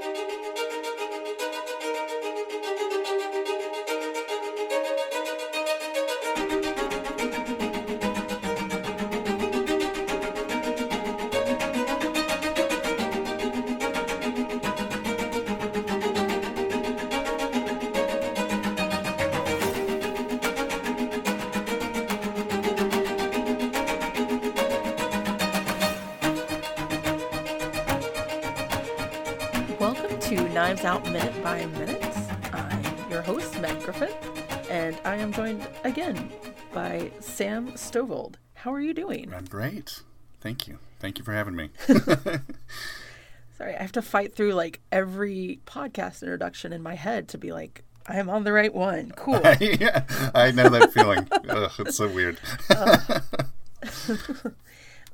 Welcome Knives Out Minute by Minute. I'm your host, Meg Griffin, and I am joined again by Sam Stovold. How are you doing? I'm great. Thank you. Thank you for having me. Sorry, I have to fight through like every podcast introduction in my head to be like, I am on the right one. Cool. yeah, I know that feeling. Ugh, it's so weird.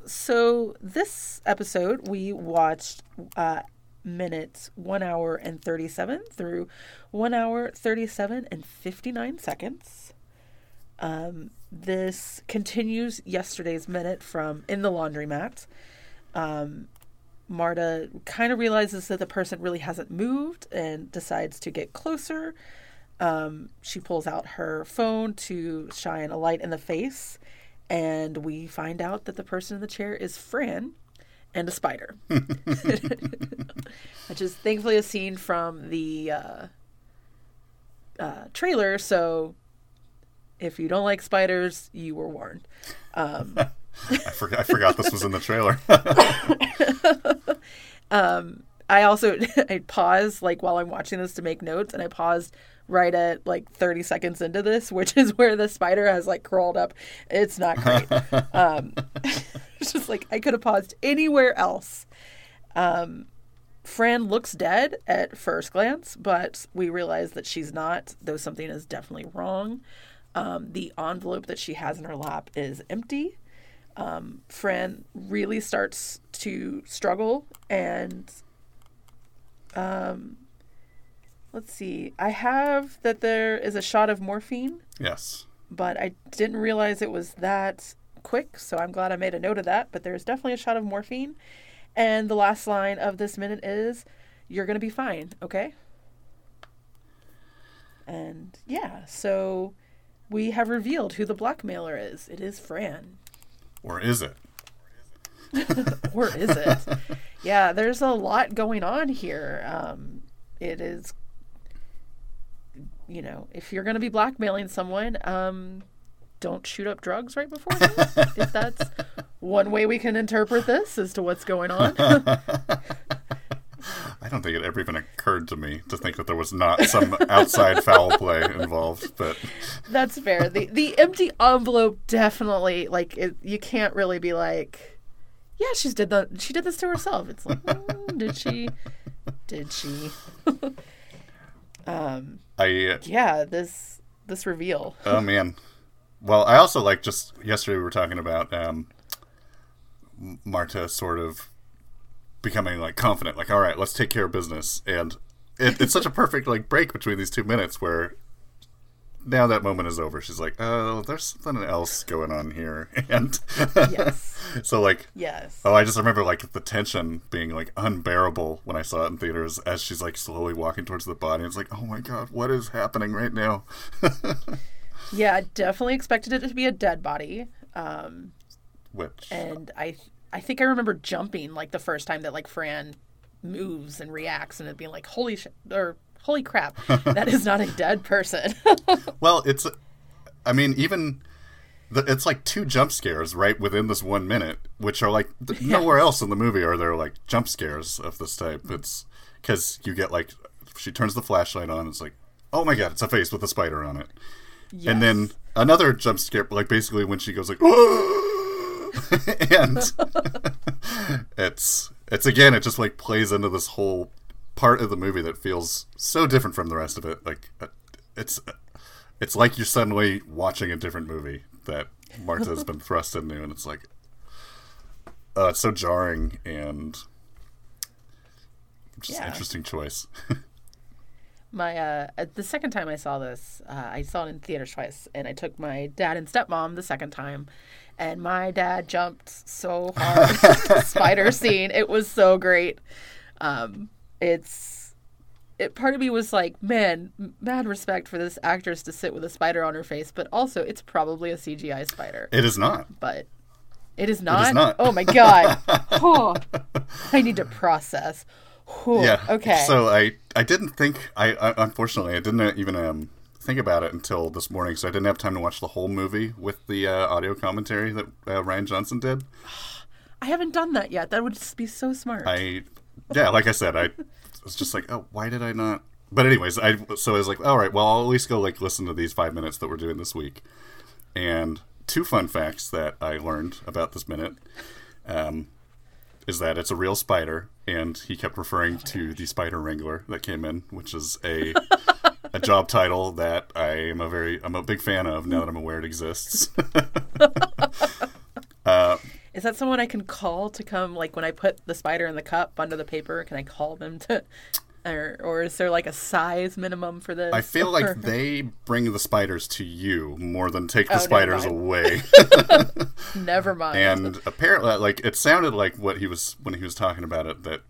So, this episode, we watched uh, minutes 1 hour and 37 through 1 hour 37 and 59 seconds. Um, this continues yesterday's minute from In the Laundromat. Um, Marta kind of realizes that the person really hasn't moved and decides to get closer. Um, she pulls out her phone to shine a light in the face, and we find out that the person in the chair is Fran and a spider. Which is thankfully a scene from the uh, uh, trailer, so if you don't like spiders, you were warned. Um, I, forgot, I forgot this was in the trailer. I also I pause like while I'm watching this to make notes, and I paused right at like 30 seconds into this, which is where the spider has like crawled up. It's not great. um, it's just like I could have paused anywhere else. Um, Fran looks dead at first glance, but we realize that she's not, though something is definitely wrong. Um, the envelope that she has in her lap is empty. Um, Fran really starts to struggle and um, let's see. I have that there is a shot of morphine, yes. but I didn't realize it was that quick, so I'm glad I made a note of that. But there's definitely a shot of morphine. And the last line of this minute is, You're going to be fine, okay? And yeah, so we have revealed who the blackmailer is. It is Fran. Or is it? or is it? Yeah, there's a lot going on here. Um, it is, you know, if you're going to be blackmailing someone, um, don't shoot up drugs right before. if that's one way we can interpret this as to what's going on. I don't think it ever even occurred to me to think that there was not some outside foul play involved. But that's fair. The the empty envelope definitely like it, you can't really be like, yeah, she's did the she did this to herself. It's like, mm, did she? Did she? um. I, uh, Yeah. This this reveal. oh man. Well, I also like just yesterday we were talking about um, Marta sort of becoming like confident, like, all right, let's take care of business. And it, it's such a perfect like break between these two minutes where now that moment is over. She's like, oh, there's something else going on here. And Yes. so like, Yes. oh, I just remember like the tension being like unbearable when I saw it in theaters as she's like slowly walking towards the body. It's like, oh my God, what is happening right now? Yeah, I definitely expected it to be a dead body. Um, Which, and I I think I remember jumping like the first time that like Fran moves and reacts and it being like holy shit or holy crap that is not a dead person. Well, it's, I mean, even the, it's like two jump scares right within this one minute, which are like th- nowhere else in the movie are there like jump scares of this type. It's because you get like she turns the flashlight on, it's like, oh my god, it's a face with a spider on it, and then another jump scare, like basically when she goes like, and it's it's again, it just like plays into this whole part of the movie that feels so different from the rest of it. Like uh, it's it's like you're suddenly watching a different movie that Marta has been thrust into, and it's like, uh, it's so jarring and just Yeah. interesting choice. my uh uh, the second time I saw this, uh, I saw it in theaters twice, and I took my dad and stepmom the second time, and my dad jumped so hard. spider scene, it was so great. Um, it's it part of me was like, man, mad respect for this actress to sit with a spider on her face, but also it's probably a CGI spider. It is not. But it is not. It is not. Oh my god. oh, I need to process. Yeah. Okay. So I I didn't think I, I unfortunately I didn't even um think about it until this morning, so I didn't have time to watch the whole movie with the uh, audio commentary that uh, Rian Johnson did. I haven't done that yet. That would just be so smart. I yeah, like I said, I was just like, oh, why did I not? But anyways, I so I was like, all right, well, I'll at least go like listen to these five minutes that we're doing this week. And two fun facts that I learned about this minute um, is that it's a real spider, and he kept referring to the spider wrangler that came in, which is a a job title that I am a very I'm a big fan of now that I'm aware it exists. Is that someone I can call to come, like when I put the spider in the cup under the paper? Can I call them to, or or is there like a size minimum for this? I feel like they bring the spiders to you more than take the Oh, spiders mind. away. never mind. and apparently like it sounded like what he was when he was talking about it that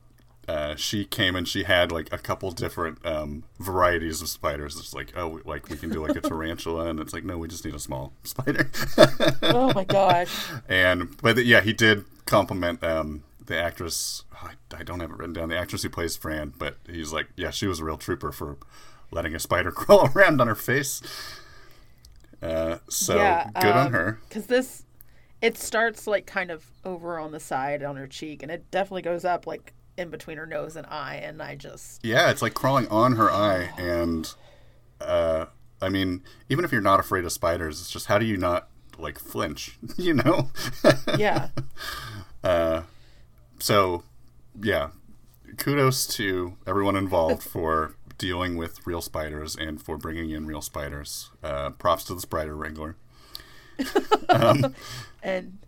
uh, she came and she had like a couple different um, varieties of spiders. It's like oh, like we can do like a tarantula, and it's like no, we just need a small spider. oh my gosh. and but yeah, he did compliment um, the actress. oh, I, I don't have it written down. The actress who plays Fran, but he's like, yeah, she was a real trooper for letting a spider crawl around on her face. Uh, so yeah, good on um, her. Because this, it starts like kind of over on the side on her cheek, and it definitely goes up like in between her nose and eye, and I just Yeah, it's like crawling on her eye, and uh, I mean, even if you're not afraid of spiders, it's just how do you not like flinch? You know? yeah. Uh, so, yeah, kudos to everyone involved for dealing with real spiders and for bringing in real spiders. Uh, props to the spider wrangler. And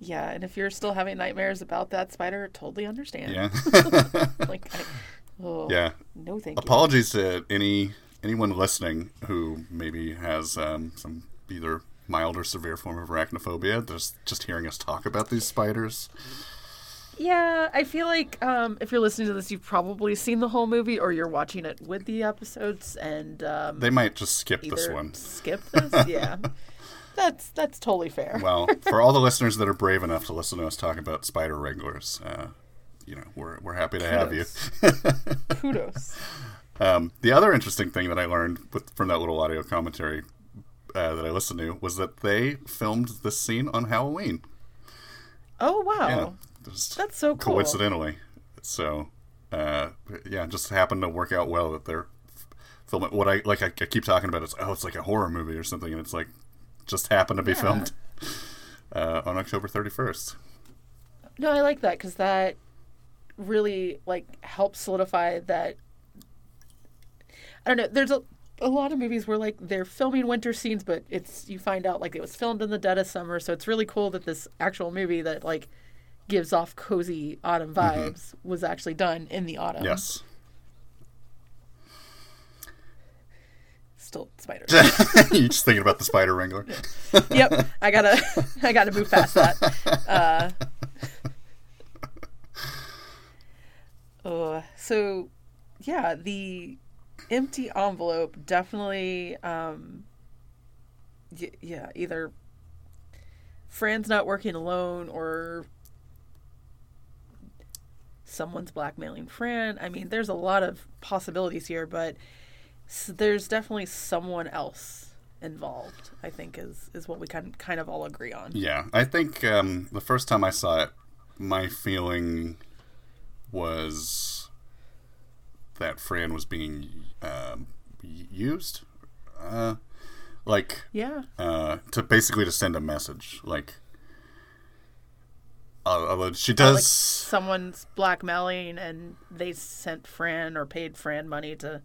yeah, and if you're still having nightmares about that spider, totally understand. Yeah, Like, I, oh, yeah. no thank you. Apologies to any anyone listening who maybe has um, some either mild or severe form of arachnophobia. Just just hearing us talk about these spiders. Yeah, I feel like um, if you're listening to this, you've probably seen the whole movie, or you're watching it with the episodes, and um, They might just skip this one. skip this. Yeah, that's that's totally fair. Well, for all the listeners that are brave enough to listen to us talk about spider wranglers, uh, you know, we're we're happy to have you. Kudos. Um, the other interesting thing that I learned with, from that little audio commentary uh, that I listened to was that they filmed this scene on Halloween. Oh wow, Yeah, that's so cool. coincidentally. So, uh, yeah, it just happened to work out well that they're filming. What I like, I, I keep talking about is oh, it's like a horror movie or something, and it's like just happened to be Yeah. filmed uh, on October thirty first. No, I like that because that really like helps solidify that. I don't know. There's a a lot of movies where like they're filming winter scenes, but it's you find out like it was filmed in the dead of summer. So it's really cool that this actual movie that like gives off cozy autumn vibes was actually done in the autumn. Yes. Still spiders. You're just thinking about the spider wrangler. yep. I gotta I gotta move past that. Uh, uh, so yeah, the empty envelope definitely um y- yeah, either Fran's not working alone or someone's blackmailing Fran. I mean, there's a lot of possibilities here, but s- there's definitely someone else involved. I think is is what we kind kind of all agree on. Yeah, I think um, the first time I saw it, my feeling was that Fran was being um, used, uh, like Yeah, uh, to basically to send a message. Like, uh, although she does, like someone's blackmailing and they sent Fran or paid Fran money to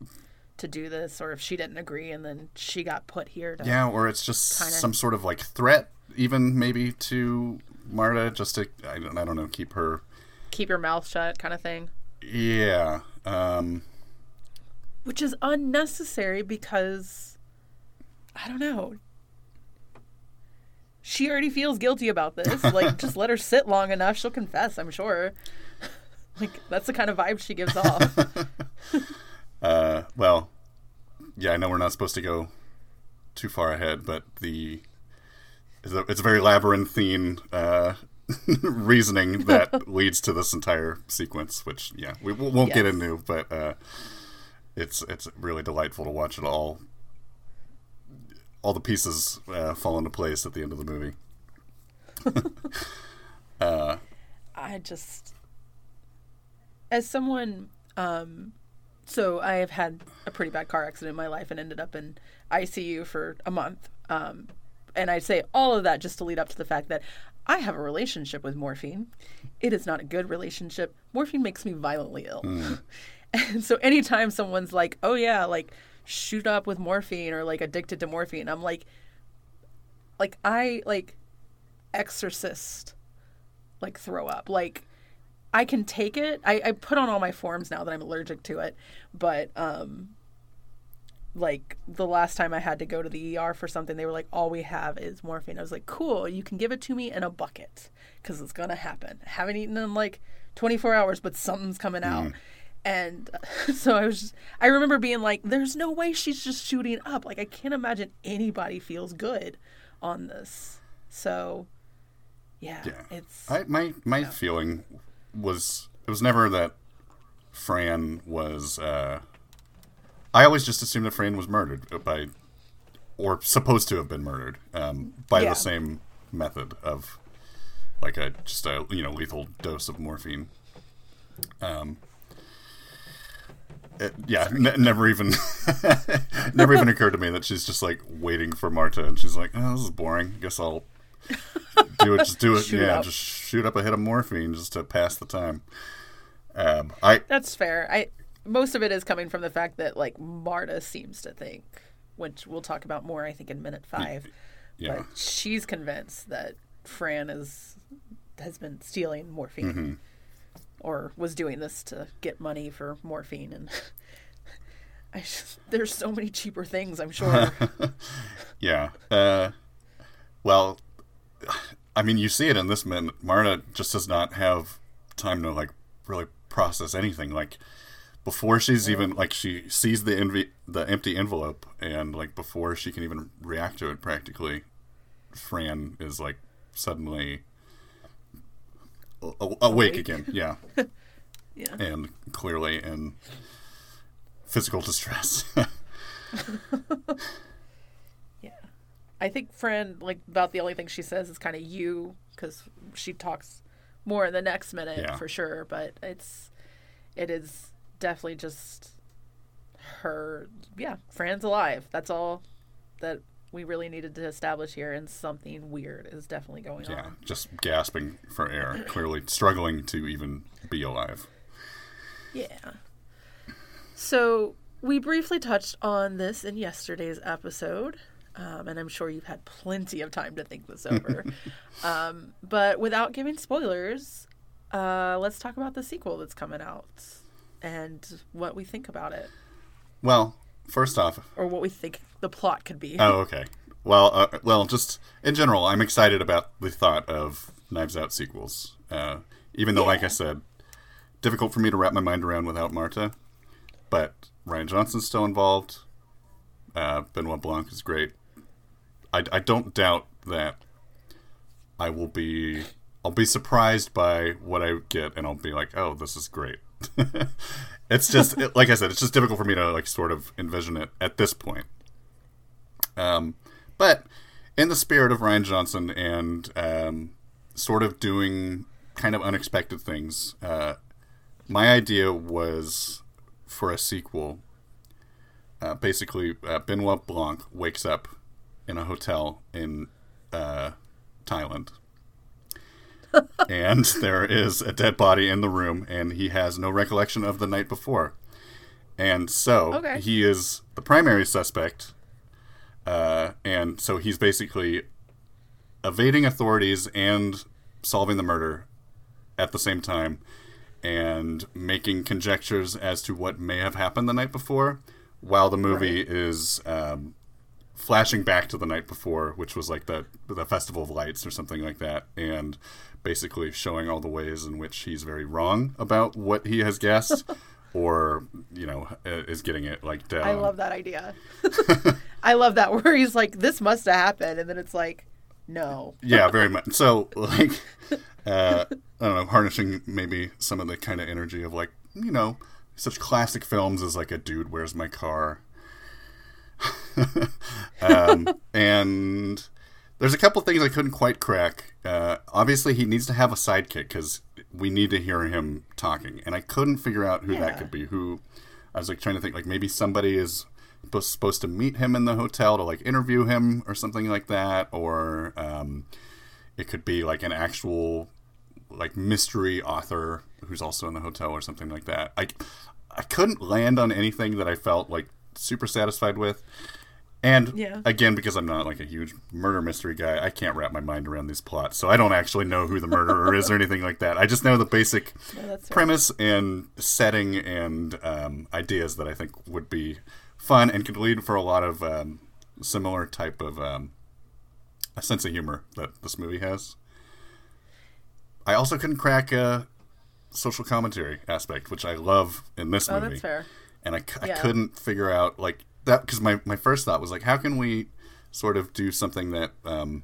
to do this, or if she didn't agree and then she got put here to yeah, or it's just Kinda. some sort of like threat, even maybe to Marta, just to I don't, I don't know, keep her. keep your mouth shut, kind of thing. Yeah. Um, which is unnecessary because I don't know. She already feels guilty about this. Like, just let her sit long enough; she'll confess. I'm sure. Like that's the kind of vibe she gives off. uh, well, yeah, I know we're not supposed to go too far ahead, but the it's a, it's a very labyrinthine uh, reasoning that leads to this entire sequence, which yeah, we won't get into, but uh, it's it's really delightful to watch it all. All the pieces uh, fall into place at the end of the movie. I just, as someone, um, so I have had a pretty bad car accident in my life and ended up in ICU for a month. Um, and I say all of that just to lead up to the fact that I have a relationship with morphine. It is not a good relationship. Morphine makes me violently ill. And so anytime someone's like, oh yeah, like shoot up with morphine or like addicted to morphine, I'm like, like I like exorcist like throw up. Like I can take it. I, I put on all my forms now that I'm allergic to it, but um like the last time I had to go to the ER for something, they were like, "All we have is morphine." I was like, "Cool, you can give it to me in a bucket because it's gonna happen." I haven't eaten in like 24 hours, but something's coming out, and so I was. Just, I remember being like, "There's no way she's just shooting up. Like I can't imagine anybody feels good on this." So, yeah, Yeah. it's I my my feeling was it was never that Fran was. Uh, I always just assumed that Fran was murdered by, or supposed to have been murdered um, by Yeah. the same method of, like a just a you know lethal dose of morphine. Um. It, yeah, never even, never even occurred to me that she's just like waiting for Marta, and she's like, "Oh, this is boring. Guess I'll do it. Just do it. Shoot yeah, up. just shoot up a hit of morphine just to pass the time." Um, I That's fair. I most of it is coming from the fact that like Marta seems to think, which we'll talk about more, I think, in minute five. yeah, But she's convinced that Fran is has been stealing morphine, Mm-hmm. or was doing this to get money for morphine, and I just, there's so many cheaper things. I'm sure. yeah. Uh, well, I mean, you see it in this minute. Marta just does not have time to like really process anything. Like before she's even like she sees the envy the empty envelope, and like before she can even react to it, practically, Fran is like suddenly a- a- awake again. Yeah. yeah. and clearly in physical distress. I think Fran, like, about the only thing she says is kind of you, because she talks more in the next minute Yeah. for sure. But it's, it is definitely just her. Yeah, Fran's alive. That's all that we really needed to establish here, and something weird is definitely going yeah, on. Yeah, just gasping for air, clearly struggling to even be alive. Yeah. So we briefly touched on this in yesterday's episode, um, and I'm sure you've had plenty of time to think this over. um, but without giving spoilers, uh, let's talk about the sequel that's coming out and what we think about it, Well, first off, or what we think the plot could be. oh okay. Well, uh, well, just in general, I'm excited about the thought of Knives Out sequels. Uh, even though, like I said, difficult for me to wrap my mind around without Marta. But Rian Johnson's still involved. Uh, Benoit Blanc is great. I, I don't doubt that I will be. I'll be surprised by what I get, and I'll be like, "Oh, this is great." it's just, it- like I said, it's just difficult for me to like sort of envision it at this point. Um, but in the spirit of Rian Johnson and um, sort of doing kind of unexpected things, uh, my idea was for a sequel. Uh, basically, uh, Benoit Blanc wakes up in a hotel in uh, Thailand. and there is a dead body in the room, and he has no recollection of the night before. And so Okay. he is the primary suspect uh, and so he's basically evading authorities and solving the murder at the same time and making conjectures as to what may have happened the night before while the movie is um, flashing back to the night before which was like the the festival of lights or something like that and basically showing all the ways in which he's very wrong about what he has guessed, or you know, is getting it like down. I love that idea. I love that where he's like, "This must have happened," and then it's like, "No." yeah, very much. So like, uh, I don't know, harnessing maybe some of the kind of energy of like, you know, such classic films as like a dude, where's my car? um, and there's a couple things I couldn't quite crack. Uh, obviously, he needs to have a sidekick because we need to hear him talking, and I couldn't figure out who Yeah. that could be. Who I was like trying to think, like maybe somebody is supposed- supposed to meet him in the hotel to like interview him or something like that, or um, it could be like an actual like mystery author who's also in the hotel or something like that. I I couldn't land on anything that I felt like super satisfied with. And Yeah. again, because I'm not like a huge murder mystery guy, I can't wrap my mind around these plots. So I don't actually know who the murderer is or anything like that. I just know the basic No, premise and setting and um, ideas that I think would be fun and could lead for a lot of um, similar type of um, a sense of humor that this movie has. I also couldn't crack a social commentary aspect, which I love in this Oh, movie that's fair. And I Yeah. couldn't figure out like that because my, my first thought was like how can we sort of do something that um,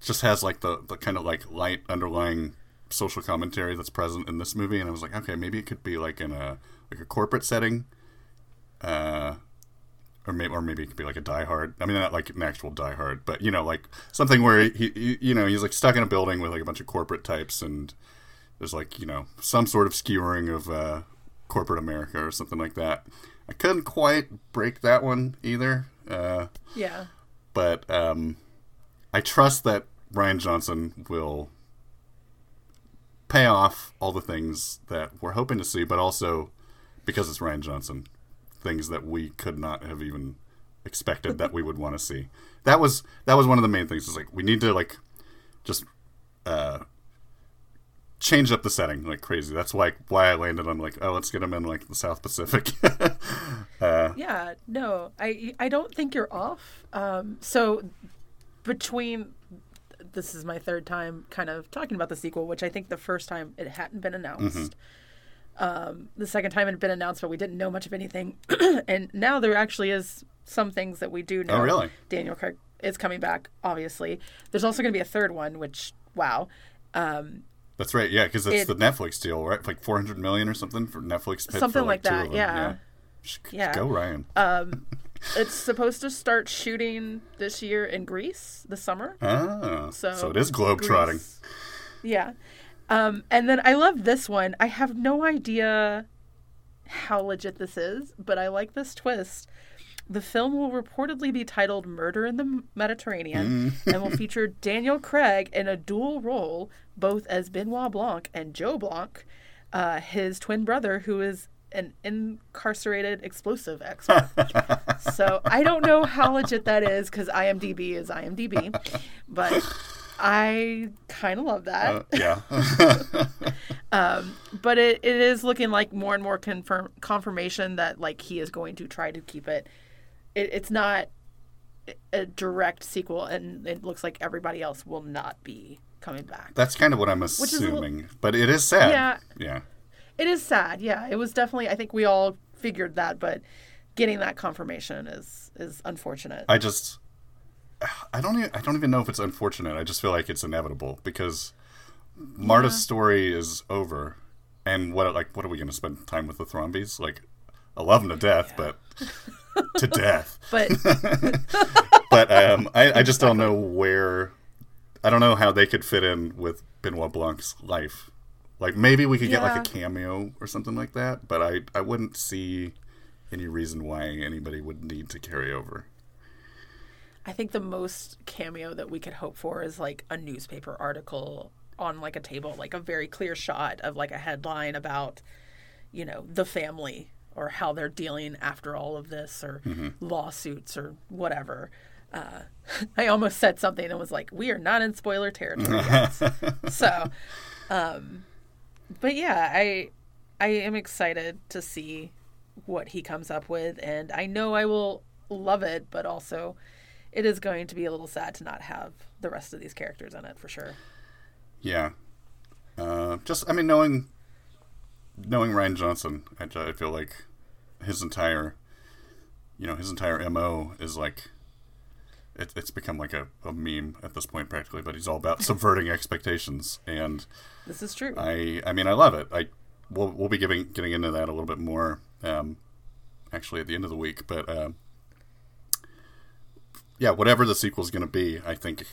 just has like the, the kind of like light underlying social commentary that's present in this movie and i was like okay maybe it could be like in a like a corporate setting uh or maybe, or maybe it could be like a Die Hard. I mean, not like an actual Die Hard, but you know, like something where he, he, you know, he's like stuck in a building with like a bunch of corporate types, and there's like you know some sort of skewering of uh, corporate America or something like that. I couldn't quite break that one either, uh, Yeah. but um, I trust that Rian Johnson will pay off all the things that we're hoping to see, but also because it's Rian Johnson, things that we could not have even expected that we would want to see. That was that was one of the main things. Is like we need to like just uh, change up the setting like crazy. That's why why I landed on like oh let's get him in like the South Pacific. uh, Yeah, no, I I don't think you're off. Um, so between this is my third time kind of talking about the sequel, which I think the first time it hadn't been announced. Um, the second time it had been announced, but we didn't know much of anything. and now there actually is some things that we do know. Oh, really? Daniel Craig is coming back, obviously. There's also going to be a third one, which wow. Um, That's right. Yeah, because it's It- the Netflix deal, right? Like 400 million or something for Netflix. Something for, like two that, yeah. Just Yeah. Go Rian. it's supposed to start shooting this year in Greece this summer. ah, so, So, it is globetrotting. Yeah. Um, and then I love this one. I have no idea how legit this is, but I like this twist. The film will reportedly be titled Murder in the Mediterranean and will feature Daniel Craig in a dual role, both as Benoit Blanc and Joe Blanc, uh, his twin brother, who is an incarcerated explosive expert. so I don't know how legit that is because IMDb is IMDb, but I kind of love that. Uh, yeah. but it, it is looking like more and more confirm confirmation that like he is going to try to keep it. It it's not a direct sequel, and it looks like everybody else will not be coming back. That's kind of what I'm is a little- assuming. but it is sad. Yeah. Yeah. It is sad. Yeah, it was definitely. I think we all figured that, but getting that confirmation is is unfortunate. I just I don't even, I don't even know if it's unfortunate. I just feel like it's inevitable because Marta's story is over, and what like what are we going to spend time with the Thrombeys? Like, I love them to death, but to death. but But um, I, I just don't know where. I don't know how they could fit in with Benoit Blanc's life. Like maybe we could get like a cameo or something like that, but I I wouldn't see any reason why anybody would need to carry over. I think the most cameo that we could hope for is like a newspaper article on like a table, like a very clear shot of like a headline about, you know, the family or how they're dealing after all of this or lawsuits or whatever. Uh, I almost said something and was like, we are not in spoiler territory so, um, but yeah, I, I am excited to see what he comes up with. And I know I will love it, but also it is going to be a little sad to not have the rest of these characters in it for sure. Yeah. Uh, just, I mean, knowing knowing Rian Johnson, I, I feel like his entire, you know, his entire mo is like, it, it's become like a, a meme at this point practically. But he's all about subverting expectations, and This is true. I, I mean, I love it. I, we'll, we'll be giving getting into that a little bit more, um, actually at the end of the week. But uh, yeah, whatever the sequel is going to be, I think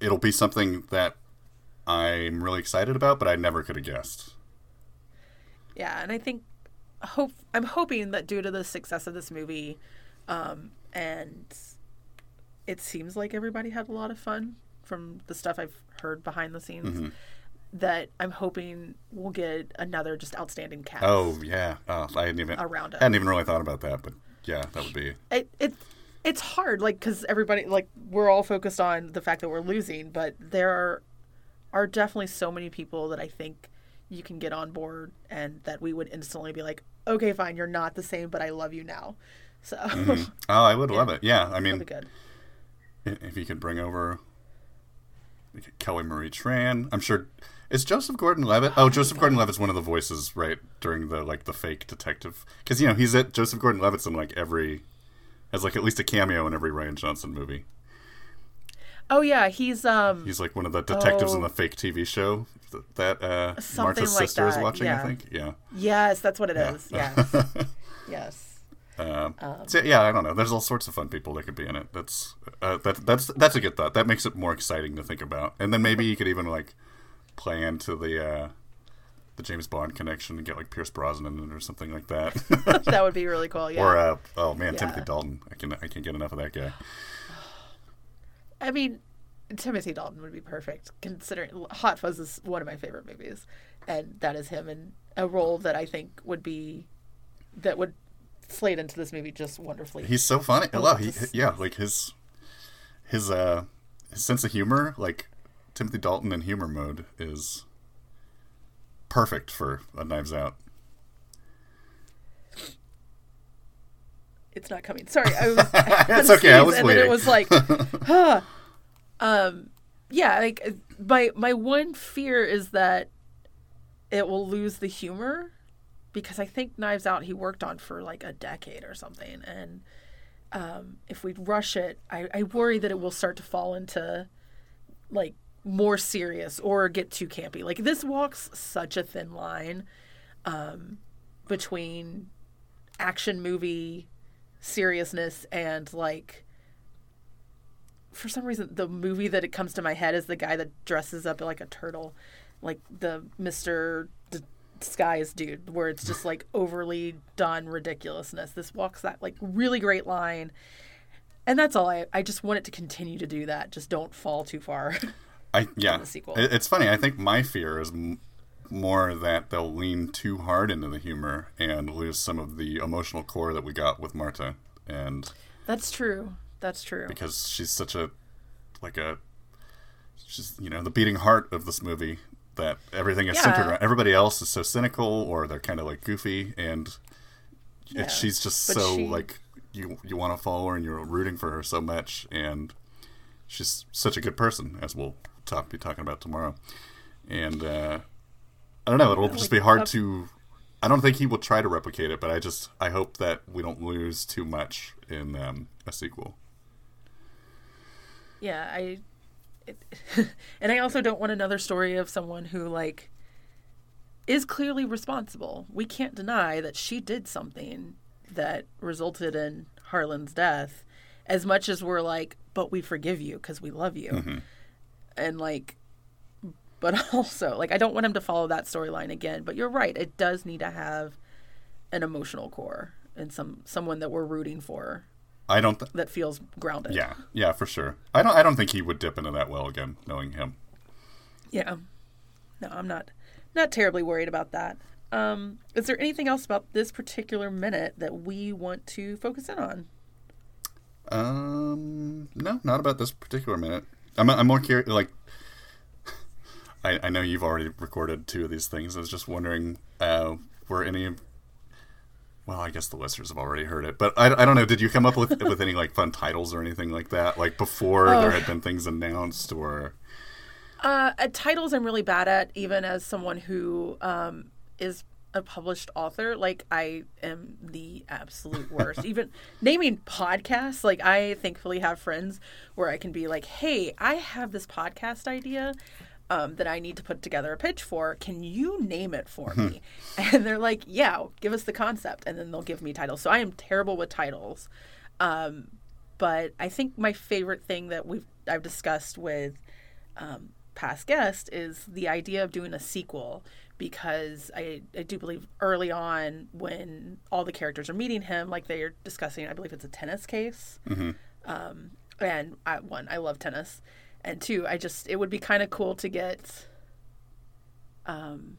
it'll be something that I'm really excited about, but I never could have guessed. Yeah, and I think hope I'm hoping that due to the success of this movie, um, and it seems like everybody had a lot of fun from the stuff I've heard behind the scenes. Mm-hmm. That I'm hoping we'll get another just outstanding cast. Oh yeah, oh, I hadn't even Around hadn't even really thought about that, but yeah, that would be it, it it's hard like because everybody like we're all focused on the fact that we're losing but there are are definitely so many people that i think you can get on board and that we would instantly be like okay fine you're not the same but i love you now so oh, I would love it. Yeah, I mean, good if you could bring over Kelly Marie Tran, I'm sure. Is Joseph Gordon-Levitt? Oh, Joseph Gordon-Levitt's one of the voices, right, during the like the fake detective, because you know he's at Joseph Gordon-Levitt's in like every has like at least a cameo in every Rian Johnson movie. oh yeah he's um He's like one of the detectives in Oh. the fake TV show th- that uh, Something Martha's like sister is that, watching. I think, yeah. yes that's what it Yeah. is. yes yes Um, so, yeah, I don't know. There's all sorts of fun people that could be in it. That's uh, that, that's that's a good thought. That makes it more exciting to think about. And then maybe you could even like play into the uh, the James Bond connection and get like Pierce Brosnan in it or something like that. that would be really cool yeah or uh, oh man, Yeah. Timothy Dalton. I can I can't get enough of that guy. I mean, Timothy Dalton would be perfect considering Hot Fuzz is one of my favorite movies, and that is him in a role that I think would be that would slate into this movie just wonderfully. He's so funny. I love he yeah, like his his uh his sense of humor, like Timothy Dalton in humor mode is perfect for a Knives Out. it's not coming. Sorry, I was. It's okay, I was and then waiting. it was like, huh. Um, yeah. Like my my one fear is that it will lose the humor because I think Knives Out he worked on for like a decade or something, and um, if we rush it, I, I worry that it will start to fall into like more serious or get too campy. Like this walks such a thin line um, between action movie seriousness and like for some reason the movie that it comes to my head is the guy that dresses up like a turtle like the mr D- disguise dude where it's just like overly done ridiculousness this walks that like really great line and that's all i i just want it to continue to do that just don't fall too far I yeah. the sequel. It's funny. I think my fear is m- more that they'll lean too hard into the humor and lose some of the emotional core that we got with Marta, and that's true that's true because she's such a like a she's you know the beating heart of this movie that everything is centered Yeah. around. Everybody else is so cynical or they're kind of like goofy, and Yeah. she's just But so she- like you you want to follow her and you're rooting for her so much, and she's such a good person, as we'll talk be talking about tomorrow. And uh, I don't know, it'll just be hard up- to. I don't think he will try to replicate it, but I just I hope that we don't lose too much in um, a sequel. Yeah i it, and i also don't want another story of someone who like is clearly responsible. We can't deny that she did something that resulted in harlan's death as much as we're like but we forgive you because we love you. Mm-hmm. And like but also like i don't want him to follow that storyline again but you're right it does need to have an emotional core and some someone that we're rooting for I don't. Th- that feels grounded yeah, yeah, for sure. I don't. I don't think he would dip into that well again, knowing him. Yeah. No, I'm not not terribly worried about that. Um, is there anything else about this particular minute that we want to focus in on? Um, no, not about this particular minute. I'm, I'm more curious. Like, I, I know you've already recorded two of these things. I was just wondering, uh, were any? Well, I guess the listeners have already heard it, but I, I don't know. Did you come up with with any like fun titles or anything like that? Like before Oh. there had been things announced, or Uh, at titles, I'm really bad at, even as someone who um, is a published author. Like, I am the absolute worst. even naming podcasts, like, I thankfully have friends where I can be like, hey, I have this podcast idea. Um, that I need to put together a pitch for. Can you name it for me? and they're like, yeah, give us the concept. And then they'll give me titles. So I am terrible with titles. Um, but I think my favorite thing that we've I've discussed with um, past guest is the idea of doing a sequel because I, I do believe early on when all the characters are meeting him, like they are discussing, I believe it's a tennis case. Mm-hmm. Um, and I, one, I love tennis, and two, I just it would be kind of cool to get, um,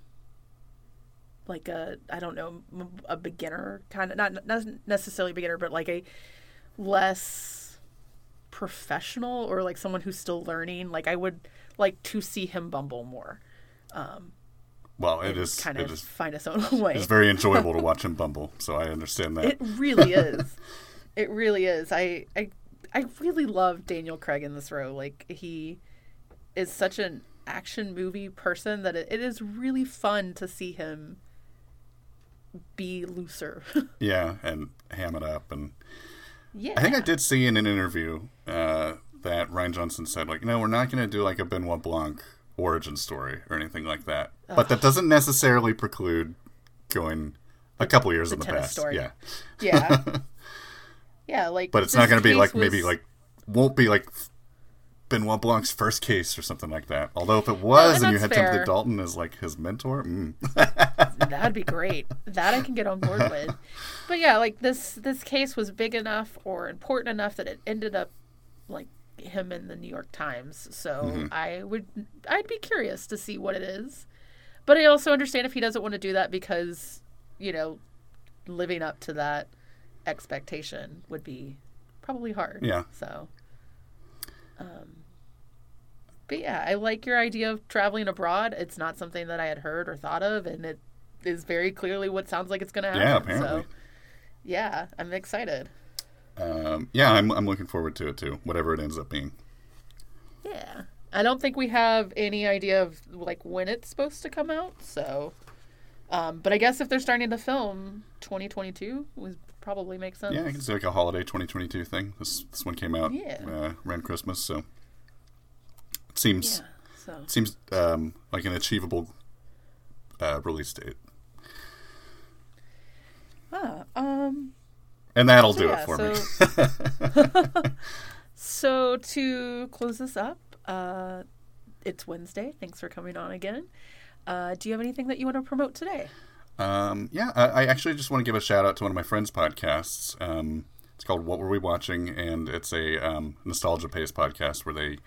like a I don't know a beginner kind of not not necessarily beginner, but like a less professional or like someone who's still learning. Like I would like to see him bumble more. Um, well, it is kind it of is find his own way. it's very enjoyable to watch him bumble, so I understand that. It really is. it really is. I I I really love Daniel Craig in this role. Like he is such an action movie person that it, it is really fun to see him be looser. yeah, and ham it up and yeah. I think I did see in an interview uh, that Rian Johnson said, like, no, we're not going to do like a Benoit Blanc origin story or anything like that. But that doesn't necessarily preclude going a couple years in the past. story. Yeah. Yeah. yeah, like But it's not going to be like was- maybe like won't be like Benoit Blanc's first case or something like that. Although if it was and and, you had Timothy fair. Dalton as like his mentor, mm. That'd be great. That I can get on board with. But yeah, like this this case was big enough or important enough that it ended up like him in the New York Times. So I would I'd be curious to see what it is. But I also understand if he doesn't want to do that because, you know, living up to that expectation would be probably hard. Yeah. So um but yeah, I like your idea of traveling abroad. It's not something that I had heard or thought of, and it is very clearly what sounds like it's going to happen. Yeah, apparently. So, yeah, I'm excited. um, yeah, I'm I'm looking forward to it too. Whatever it ends up being. Yeah, I don't think we have any idea of like when it's supposed to come out. So, um, but I guess if they're starting to film 2022, would probably make sense. Yeah, I can like a holiday 2022 thing. This this one came out Yeah. uh, around Christmas, so it seems Yeah. So seems um, like an achievable uh, release date, ah, um. and that'll So, do yeah, it for so- me. So to close this up, uh, it's Wednesday. Thanks for coming on again. Uh, do you have anything that you want to promote today? Um, yeah, I, I actually just want to give a shout out to one of my friends' podcasts. Um, it's called "What Were We Watching," and it's a um, nostalgia pace podcast where they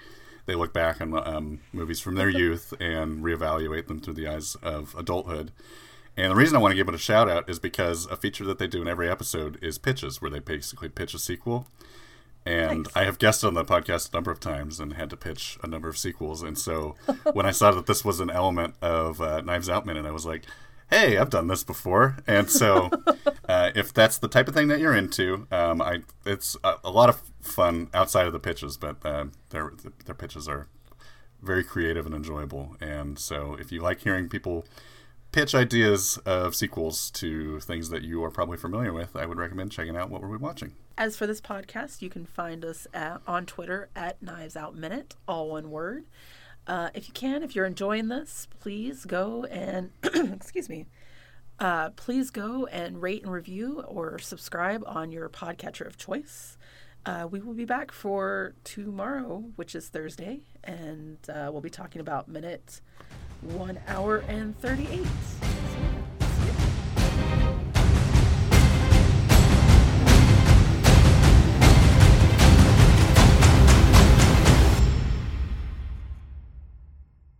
they look back on um, movies from their youth and reevaluate them through the eyes of adulthood. And the reason I want to give it a shout out is because a feature that they do in every episode is pitches, where they basically pitch a sequel. And Nice. I have guested on the podcast a number of times and had to pitch a number of sequels. And so when I saw that this was an element of uh, Knives Out Minute, I was like, hey, I've done this before. And so uh, if that's the type of thing that you're into, um, I it's a, a lot of fun outside of the pitches, but uh, their their pitches are very creative and enjoyable. And so if you like hearing people pitch ideas of sequels to things that you are probably familiar with, I would recommend checking out what we're watching. As for this podcast, you can find us at, on Twitter at Knives Out Minute, all one word. Uh, if you can, if you're enjoying this, please go and excuse me. Uh, please go and rate and review or subscribe on your podcatcher of choice. Uh, we will be back for tomorrow, which is Thursday, and uh, we'll be talking about minute one hour and 38.